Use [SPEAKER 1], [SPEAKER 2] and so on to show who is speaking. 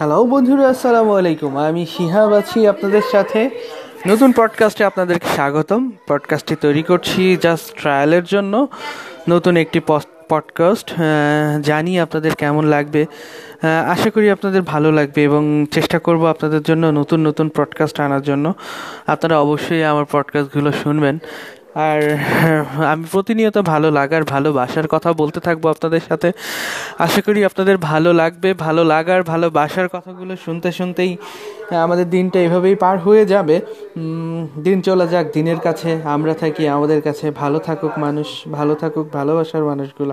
[SPEAKER 1] Hello বন্ধুরা, আসসালামু আলাইকুম। আমি শিহাব আছি আপনাদের সাথে। নতুন পডকাস্টে আপনাদেরকে স্বাগতম। পডকাস্টটি তৈরি করছি জাস্ট ট্রায়ালের জন্য। নতুন একটি পডকাস্ট জানি আপনাদের কেমন লাগবে। আশা করি আপনাদের ভালো লাগবে এবং চেষ্টা করব আপনাদের জন্য নতুন নতুন পডকাস্ট আনার জন্য। আপনারা অবশ্যই আমার পডকাস্টগুলো শুনবেন। আর আমি প্রতিনিয়ত ভালো লাগার, ভালোবাসার কথা বলতে থাকব আপনাদের সাথে। আশা করি আপনাদের ভালো লাগবে, ভালো লাগার, ভালোবাসার কথাগুলো শুনতে শুনতেই আমাদের দিনটা এভাবেই পার হয়ে যাবে। দিন চলে যাক, দিনের কাছে আমরা থাকি, আমাদের কাছে ভালো থাকুক মানুষ, ভালো থাকুক ভালোবাসার মানুষগুলো।